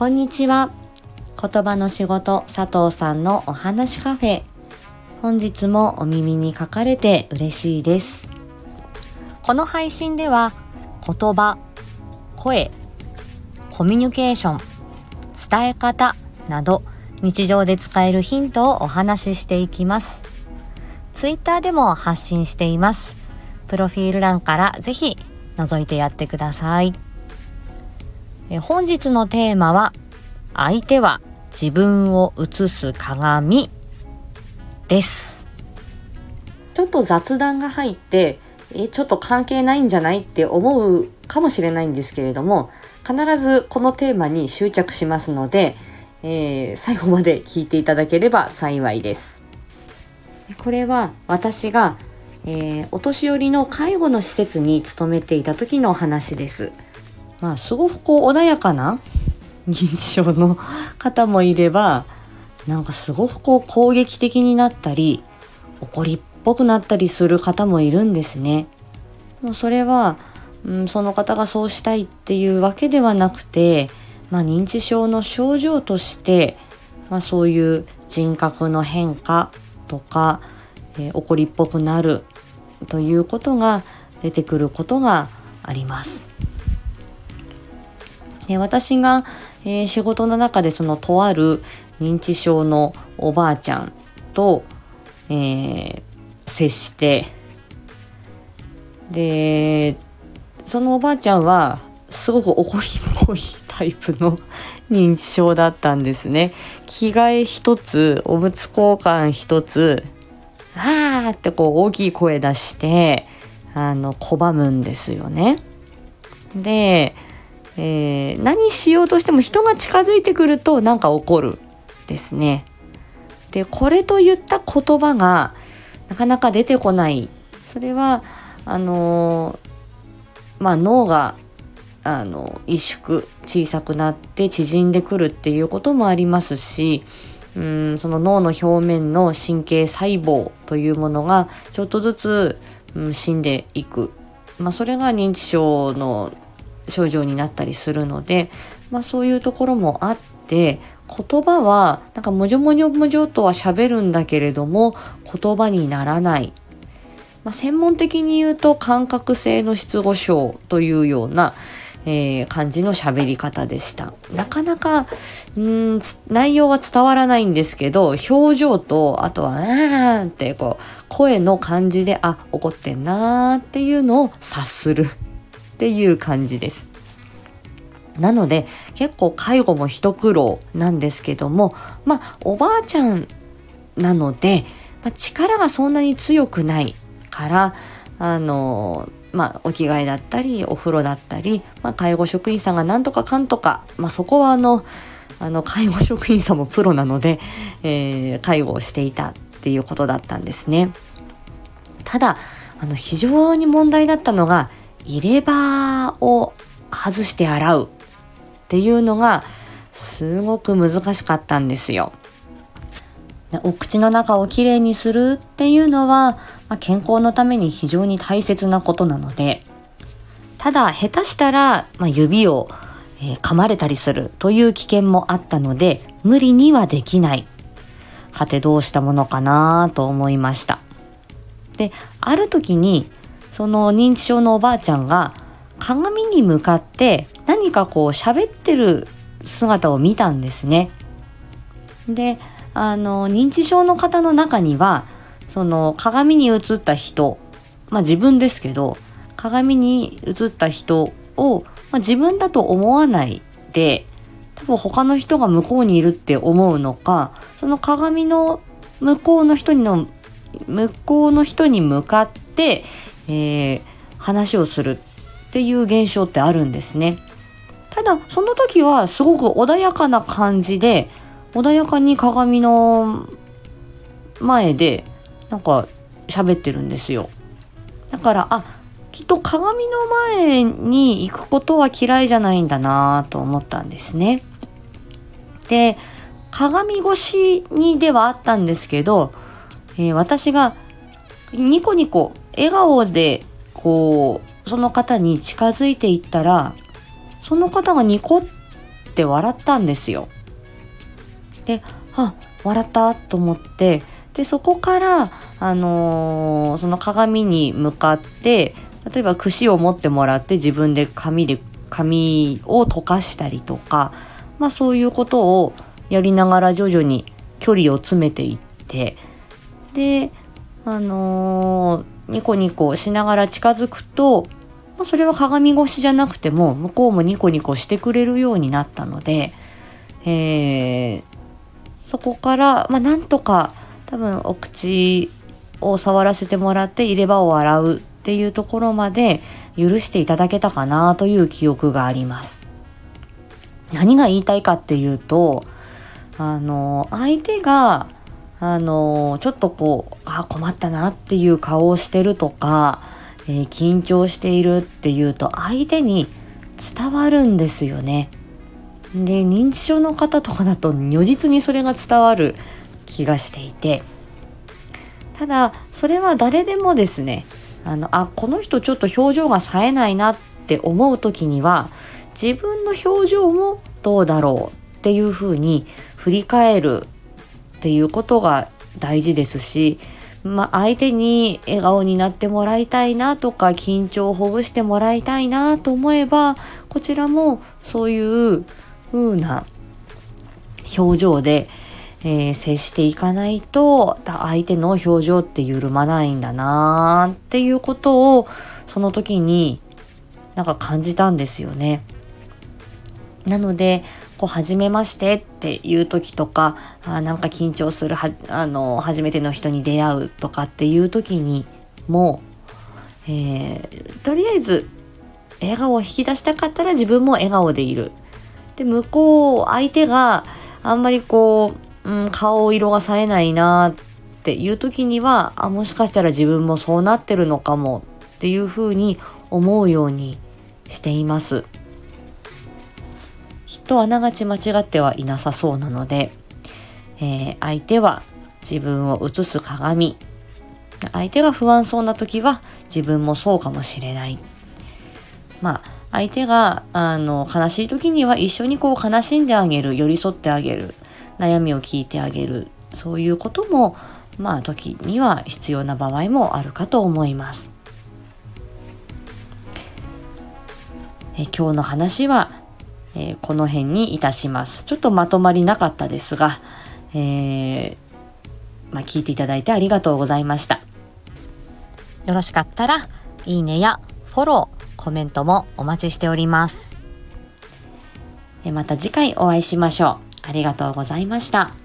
こんにちは。言葉の仕事佐藤さんのお話カフェ。本日もお耳に書かれて嬉しいです。この配信では言葉、声、コミュニケーション、伝え方など日常で使えるヒントをお話ししていきます。ツイッターでも発信しています。プロフィール欄からぜひ覗いてやってください。え本日のテーマは相手は自分を映す鏡です。ちょっと雑談が入ってえちょっと関係ないんじゃないって思うかもしれないんですけれども必ずこのテーマに執着しますので、えー、最後まで聞いていただければ幸いです。これは私が、えー、お年寄りの介護の施設に勤めていた時の話です。まあ、すごくこう穏やかな認知症の方もいれば、なんかすごくこう攻撃的になったり、怒りっぽくなったりする方もいるんですね。もうそれは、うん、その方がそうしたいっていうわけではなくて、まあ、認知症の症状として、まあ、そういう人格の変化とか、えー、怒りっぽくなるということが出てくることがあります。え私が、えー、仕事の中でそのとある認知症のおばあちゃんと、えー、接してでそのおばあちゃんはすごく怒りっぽいタイプの認知症だったんですね。着替え一つ、おむつ交換一つ、あーってこう大きい声出して、あの、拒むんですよね。で、えー、何しようとしても人が近づいてくるとなんか怒るですね。で、これといった言葉がなかなか出てこない。それは、あのー、まあ脳が、あの、萎縮、小さくなって縮んでくるっていうこともありますし、うんその脳の表面の神経細胞というものがちょっとずつ、うん、死んでいく。まあ、それが認知症の症状になったりするので、まあ、そういうところもあって言葉はなんかもじょもじょもじょとは喋るんだけれども言葉にならない、まあ、専門的に言うと感覚性の失語症というような、えー、感じの喋り方でした。なかなか、ん内容は伝わらないんですけど、表情と、あとは、あーんってこう、声の感じで、あ、怒ってんなーっていうのを察するっていう感じです。なので結構介護も一苦労なんですけどもまあおばあちゃんなので、まあ、力がそんなに強くないからあのまあお着替えだったりお風呂だったり、まあ、介護職員さんがなんとかかんとか、まあ、そこはあのあの介護職員さんもプロなので、えー、介護をしていたっていうことだったんですね。ただあの非常に問題だったのが入れ歯を外して洗うっていうのがすごく難しかったんですよ。お口の中をきれいにするっていうのは、まあ、健康のために非常に大切なことなので、ただ下手したら、まあ、指を、えー、噛まれたりするという危険もあったので、無理にはできない。はてどうしたものかなと思いました。で、ある時にその認知症のおばあちゃんが鏡に向かって何かこう喋ってる姿を見たんですね。で、あの、認知症の方の中には、その鏡に映った人、まあ自分ですけど、鏡に映った人を、まあ、自分だと思わないで、多分他の人が向こうにいるって思うのか、その鏡の向こうの人の、向こうの人に向かって、えー、話をするっていう現象ってあるんですね。ただ、その時はすごく穏やかな感じで、穏やかに鏡の前で、なんか喋ってるんですよ。だから、あ、きっと鏡の前に行くことは嫌いじゃないんだなと思ったんですね。で、鏡越しにではあったんですけど、えー、私がニコニコ笑顔でこうその方に近づいていったらその方がニコって笑ったんですよ。で、あ、笑ったと思って、で、そこから、あのー、その鏡に向かって、例えば櫛を持ってもらって自分で紙で、紙を溶かしたりとか、まあそういうことをやりながら徐々に距離を詰めていって、で、あのー、ニコニコしながら近づくと、まあ、それは鏡越しじゃなくても向こうもニコニコしてくれるようになったので、えー、そこから、まあ、なんとか多分お口を触らせてもらって入れ歯を洗うっていうところまで許していただけたかなという記憶があります。何が言いたいかっていうと、あの、相手が、あの、ちょっとこう、あ、困ったなっていう顔をしてるとか、えー、緊張しているっていうと相手に伝わるんですよね。で、認知症の方とかだと如実にそれが伝わる気がしていて、ただ、それは誰でもですね、あの、あ、この人ちょっと表情が冴えないなって思う時には、自分の表情もどうだろうっていうふうに振り返るっていうことが大事ですし、まあ、相手に笑顔になってもらいたいなとか緊張をほぐしてもらいたいなと思えばこちらもそういう風な表情で、えー、接していかないと相手の表情って緩まないんだなっていうことをその時になんか感じたんですよね。なのでこう、初めましてっていう時とか、あなんか緊張するは、あの、初めての人に出会うとかっていう時にも、えー、とりあえず、笑顔を引き出したかったら自分も笑顔でいる。で、向こう、相手があんまりこう、うん、顔色が冴えないなっていう時には、あ、もしかしたら自分もそうなってるのかもっていうふうに思うようにしています。きっとあながち間違ってはいなさそうなので、えー、相手は自分を映す鏡。相手が不安そうな時は自分もそうかもしれない。まあ、相手が、あの、悲しい時には一緒にこう悲しんであげる、寄り添ってあげる、悩みを聞いてあげる、そういうことも、まあ、時には必要な場合もあるかと思います。え今日の話は、えー、この辺にいたします。ちょっとまとまりなかったですが、えー、まあ、聞いていただいてありがとうございました。よろしかったら、いいねやフォロー、コメントもお待ちしております。また次回お会いしましょう。ありがとうございました。